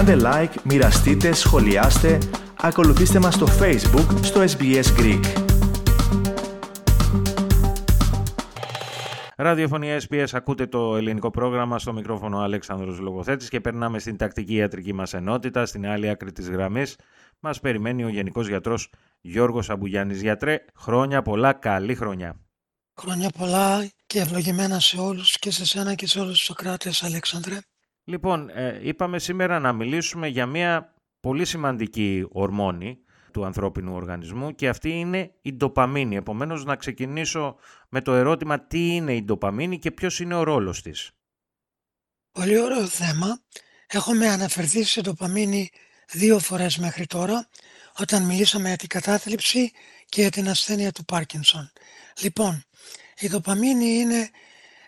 Κάντε like, μοιραστείτε, σχολιάστε, ακολουθήστε μας στο Facebook, στο SBS Greek. Ραδιοφωνία SBS, ακούτε το ελληνικό πρόγραμμα στο μικρόφωνο Αλέξανδρος Λογοθέτης και περνάμε στην τακτική ιατρική μας ενότητα, στην άλλη άκρη της γραμμής. Μας περιμένει ο Γενικός Γιατρός Γιώργος Αμπουγιάννης. Γιατρέ, χρόνια πολλά, καλή χρονιά. Χρόνια πολλά και ευλογημένα σε όλους και σε σένα και σε όλους τους Σοκράτες, Αλέξανδρε. Λοιπόν, ε, είπαμε σήμερα να μιλήσουμε για μια πολύ σημαντική ορμόνη του ανθρώπινου οργανισμού και αυτή είναι η ντοπαμίνη. Επομένως να ξεκινήσω με το ερώτημα τι είναι η ντοπαμίνη και ποιος είναι ο ρόλος της; Πολύ ωραίο θέμα. Έχουμε αναφερθεί σε ντοπαμίνη δύο φορές μέχρι τώρα όταν μιλήσαμε για την κατάθλιψη και για την ασθένεια του Πάρκινσον. Λοιπόν, η δοπαμίνη είναι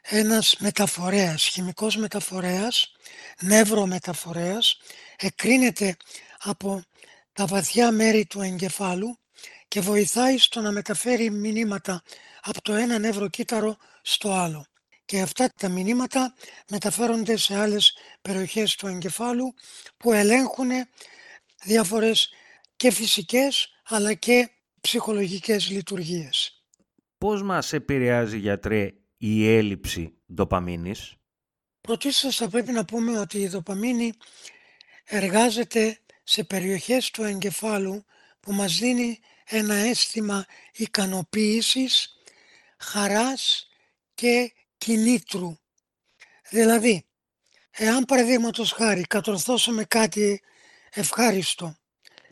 ένας μεταφορέας, χημικός μεταφορέας, νευρομεταφορέας, εκρίνεται από τα βαθιά μέρη του εγκεφάλου και βοηθάει στο να μεταφέρει μηνύματα από το ένα νευροκύτταρο στο άλλο. Και αυτά τα μηνύματα μεταφέρονται σε άλλες περιοχές του εγκεφάλου που ελέγχουν διάφορες και φυσικές αλλά και ψυχολογικές λειτουργίες. Πώς μας επηρεάζει γιατρέ η έλλειψη ντοπαμίνης; Πρωτίστως θα πρέπει να πούμε ότι η δοπαμίνη εργάζεται σε περιοχές του εγκεφάλου που μας δίνει ένα αίσθημα ικανοποίησης, χαράς και κινήτρου. Δηλαδή, εάν παραδείγματος χάρη κατορθώσουμε κάτι ευχάριστο,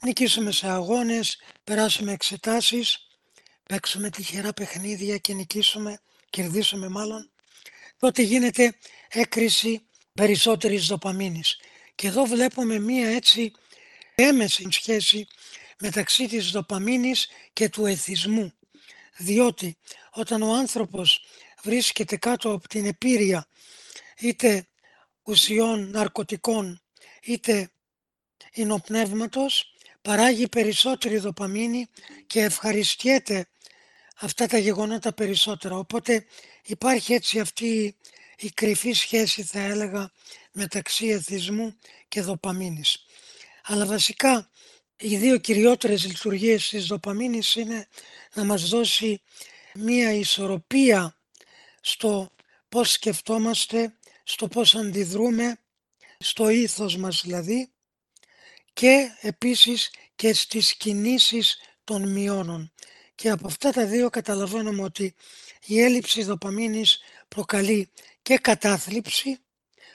νικήσουμε σε αγώνες, περάσουμε εξετάσεις, παίξουμε τυχερά παιχνίδια και νικήσουμε, κερδίσουμε μάλλον, τότε γίνεται έκρηση περισσότερης δοπαμίνης. Και εδώ βλέπουμε μία έτσι έμεση σχέση μεταξύ της δοπαμίνης και του εθισμού. Διότι όταν ο άνθρωπος βρίσκεται κάτω από την επίρρεια είτε ουσιών ναρκωτικών είτε υνοπνεύματος παράγει περισσότερη δοπαμίνη και ευχαριστιέται αυτά τα γεγονότα περισσότερα. Οπότε υπάρχει έτσι αυτή η κρυφή σχέση θα έλεγα μεταξύ εθισμού και δοπαμίνης. Αλλά βασικά οι δύο κυριότερες λειτουργίες της δοπαμίνης είναι να μας δώσει μία ισορροπία στο πώς σκεφτόμαστε, στο πώς αντιδρούμε, στο ήθος μας δηλαδή και επίσης και στις κινήσεις των μειώνων. Και από αυτά τα δύο καταλαβαίνουμε ότι η έλλειψη δοπαμίνης προκαλεί και κατάθλιψη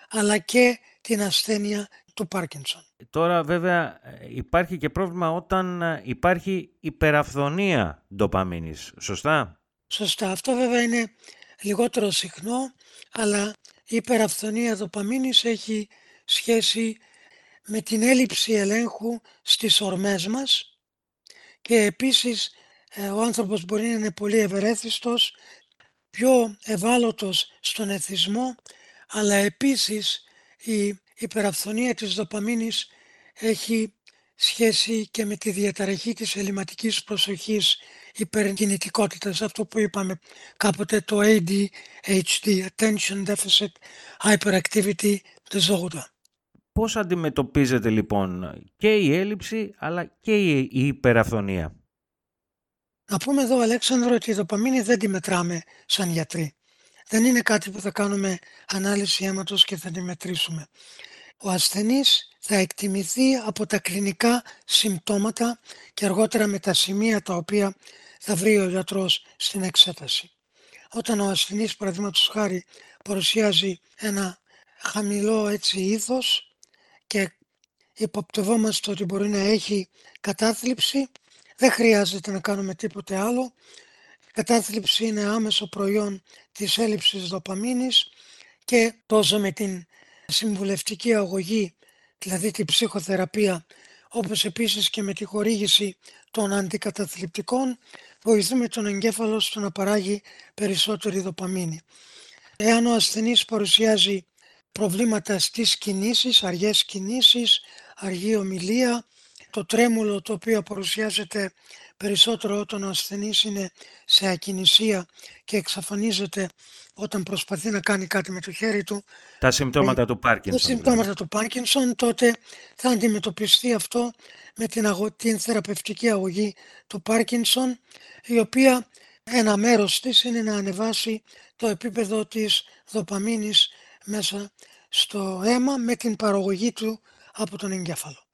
αλλά και την ασθένεια του Πάρκινσον. Τώρα βέβαια υπάρχει και πρόβλημα όταν υπάρχει υπεραφθονία ντοπαμίνης, σωστά; Σωστά. Αυτό βέβαια είναι λιγότερο συχνό, αλλά η υπεραφθονία δοπαμίνης έχει σχέση με την έλλειψη ελέγχου στις ορμές μας και επίσης ε, ο άνθρωπος μπορεί να είναι πολύ ευερέθιστος, πιο ευάλωτος στον εθισμό, αλλά επίσης η υπεραφθονία της δοπαμίνης έχει σχέση και με τη διαταραχή της ελληματικής προσοχής υπερκινητικότητας, αυτό που είπαμε κάποτε το ADHD, Attention Deficit Hyperactivity Disorder. Πώς αντιμετωπίζεται λοιπόν και η έλλειψη αλλά και η υπεραφθονία; Να πούμε εδώ Αλέξανδρο ότι η δοπαμίνη δεν τη μετράμε σαν γιατροί. Δεν είναι κάτι που θα κάνουμε ανάλυση αίματος και θα τη μετρήσουμε. Ο ασθενής θα εκτιμηθεί από τα κλινικά συμπτώματα και αργότερα με τα σημεία τα οποία θα βρει ο γιατρός στην εξέταση. Όταν ο ασθενής, παραδείγματος χάρη, παρουσιάζει ένα χαμηλό έτσι ήθος, και υποπτευόμαστε ότι μπορεί να έχει κατάθλιψη, δεν χρειάζεται να κάνουμε τίποτε άλλο. Η κατάθλιψη είναι άμεσο προϊόν της έλλειψης δοπαμίνης και τόσο με την συμβουλευτική αγωγή, δηλαδή την ψυχοθεραπεία, όπως επίσης και με τη χορήγηση των αντικαταθλιπτικών, βοηθούμε τον εγκέφαλο στο να παράγει περισσότερη δοπαμίνη. Εάν ο ασθενής παρουσιάζει προβλήματα στις κινήσεις, αργές κινήσεις, αργή ομιλία, το τρέμουλο το οποίο παρουσιάζεται περισσότερο όταν ο ασθενής είναι σε ακινησία και εξαφανίζεται όταν προσπαθεί να κάνει κάτι με το χέρι του. Τα συμπτώματα ε, του Πάρκινσον. Τα συμπτώματα δηλαδή. του Πάρκινσον, τότε θα αντιμετωπιστεί αυτό με την, αγω... την θεραπευτική αγωγή του Πάρκινσον, η οποία ένα μέρος της είναι να ανεβάσει το επίπεδο της δοπαμίνης μέσα στο αίμα με την παραγωγή του από τον εγκέφαλο.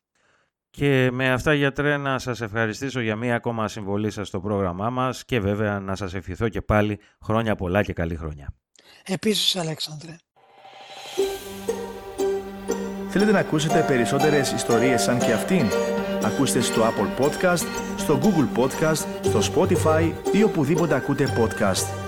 Και με αυτά γιατρέ να σας ευχαριστήσω για μία ακόμα συμβολή σας στο πρόγραμμά μας και βέβαια να σας ευχηθώ και πάλι χρόνια πολλά και καλή χρόνια. Επίσης Αλέξανδρε. Θέλετε να ακούσετε περισσότερες ιστορίες σαν και αυτήν; Ακούστε στο Apple Podcast, στο Google Podcast, στο Spotify ή οπουδήποτε ακούτε podcast.